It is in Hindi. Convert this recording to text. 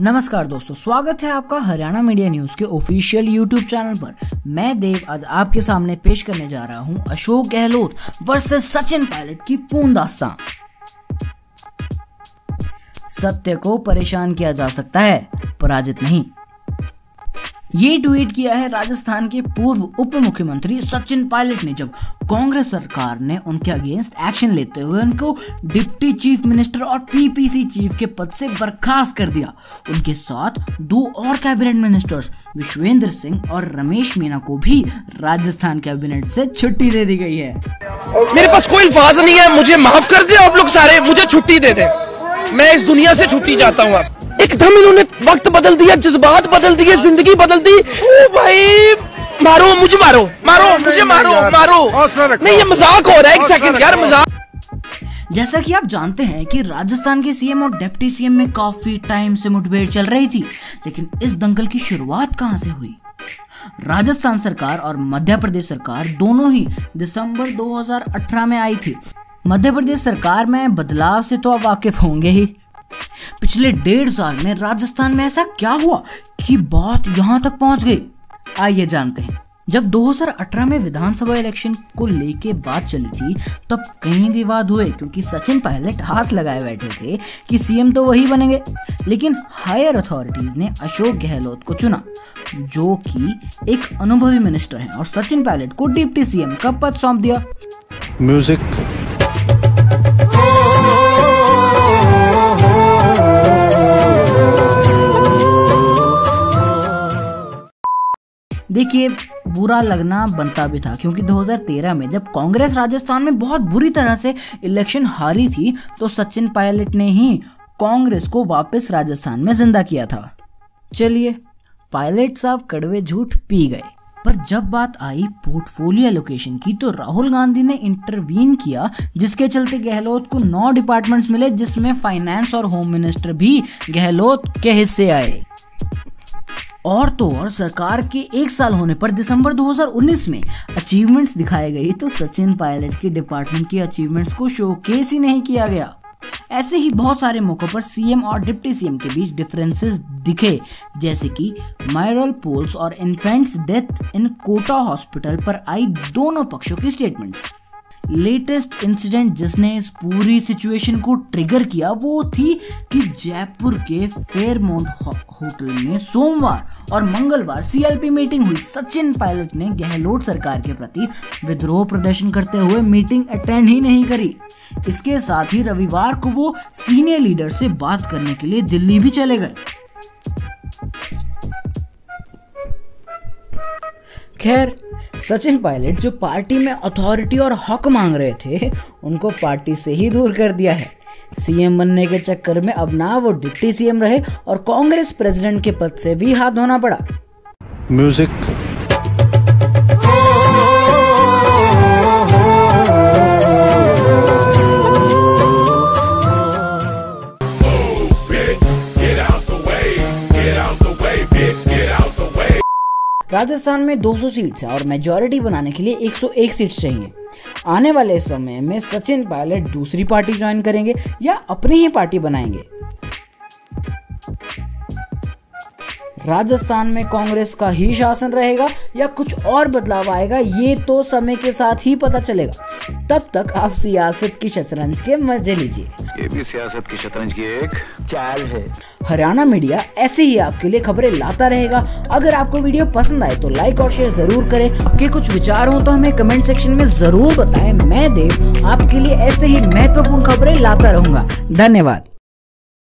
नमस्कार दोस्तों, स्वागत है आपका हरियाणा मीडिया न्यूज़ के ऑफिशियल यूट्यूब चैनल पर। मैं देव आज आपके सामने पेश करने जा रहा हूँ अशोक गहलोत वर्सेस सचिन पायलट की पूर्ण दास्तान। सत्य को परेशान किया जा सकता है पराजित नहीं ये ट्वीट किया है राजस्थान के पूर्व उप मुख्यमंत्री सचिन पायलट ने जब कांग्रेस सरकार ने उनके अगेंस्ट एक्शन लेते हुए उनको डिप्टी चीफ मिनिस्टर और पीपीसी चीफ के पद से बर्खास्त कर दिया। उनके साथ दो और कैबिनेट मिनिस्टर्स विश्वेंद्र सिंह और रमेश मीना को भी राजस्थान कैबिनेट से छुट्टी दे दी गई है। मेरे पास कोई अल्फाज नहीं है मुझे माफ़ कर दे आप लोग सारे मुझे छुट्टी दे दे। मैं इस दुनिया से छुट्टी चाहता हूँ एकदम इन्होंने वक्त बदल दिया जज्बात बदल दिए ज़िंदगी बदल दी। ओ भाई मारो मुझे मारो मारो मुझे मारो मारो। नहीं ये मज़ाक हो रहा है एक सेकंड यार मज़ाक। जैसा कि आप जानते हैं कि राजस्थान के सीएम और डिप्टी सीएम में काफ़ी टाइम से मुठभेड़ चल रही थी लेकिन इस दंगल की शुरुआत कहाँ से हुई? राजस्थान सरकार और मध्य प्रदेश सरकार दोनों ही दिसंबर 2018 में आई थी। मध्य प्रदेश सरकार में बदलाव से तो आप वाकिफ होंगे ही। पिछले डेढ़ साल में राजस्थान में ऐसा क्या हुआ कि बात यहाँ तक पहुँच गई? आइए जानते हैं। जब 2018 में विधानसभा इलेक्शन को लेके बात चली थी, तब कई विवाद हुए, क्योंकि सचिन पायलट हाथ लगाए बैठे थे कि सीएम तो वही बनेंगे। लेकिन हायर अथॉरिटीज ने अशोक गहलोत को चुना, जो कि एक अनुभवी मिनिस्टर हैं और सचिन पायलट को डिप्टी सीएम का पद सौंप दिया। म्यूज़िक। देखिए, बुरा लगना बनता भी था, क्योंकि 2013 में जब कांग्रेस राजस्थान में बहुत बुरी तरह से इलेक्शन हारी थी तो सचिन पायलट ने ही कांग्रेस को वापस राजस्थान में ज़िंदा किया था। चलिए, पायलट साहब कड़वे झूठ पी गए। पर जब बात आई पोर्टफोलियो एलोकेशन की तो राहुल गांधी ने इंटरवीन किया, जिसके चलते गहलोत को नौ डिपार्टमेंट्स मिले, जिसमें फाइनेंस और होम मिनिस्टर भी गहलोत के हिस्से आए। और तो और सरकार के एक साल होने पर दिसंबर 2019 में अचीवमेंट्स दिखाए गए। तो सचिन पायलट के डिपार्टमेंट के अचीवमेंट्स को शोकेस ही नहीं किया गया। ऐसे ही बहुत सारे मौकों पर सीएम और डिप्टी सीएम के बीच डिफरेंसेस दिखे, जैसे कि मायरल पोल्स और infants death in Kota hospital पर आई दोनों पक्षों की स्टेटमेंट्स लेटेस्ट इंसिडेंट जिसने इस पूरी सिचुएशन को ट्रिगर किया, वो थी कि जयपुर के फेयरमाउंट होटल में सोमवार और मंगलवार सीएलपी मीटिंग हुई। सचिन पायलट ने गहलोत सरकार के प्रति विद्रोह प्रदर्शन करते हुए मीटिंग अटेंड ही नहीं करी। इसके साथ ही रविवार को वो सीनियर लीडर से बात करने के लिए दिल्ली भी चले गए। खैर सचिन पायलट, जो पार्टी में अथॉरिटी और हक मांग रहे थे, उनको पार्टी से ही दूर कर दिया है। सीएम बनने के चक्कर में अब ना वो डिप्टी सीएम रहे और कांग्रेस प्रेसिडेंट के पद से भी हाथ धोना पड़ा। म्यूज़िक राजस्थान में 200 सीट्स है और मेजोरिटी बनाने के लिए 101 सीट्स चाहिए। आने वाले समय में सचिन पायलट दूसरी पार्टी ज्वाइन करेंगे या अपनी ही पार्टी बनाएँगे। राजस्थान में कांग्रेस का ही शासन रहेगा या कुछ और बदलाव आएगा ये तो समय के साथ ही पता चलेगा। तब तक आप सियासत की शतरंज के मज़े लीजिए। ये भी सियासत की शतरंज की एक चाल है। हरियाणा मीडिया ऐसे ही आपके लिए खबरें लाता रहेगा। अगर आपको वीडियो पसंद आए तो लाइक और शेयर ज़रूर करें। आपके कुछ विचार हो तो हमें कमेंट सेक्शन में ज़रूर बताएँ। मैं देव आपके लिए ऐसे ही महत्वपूर्ण खबरें लाता रहूँगा। धन्यवाद।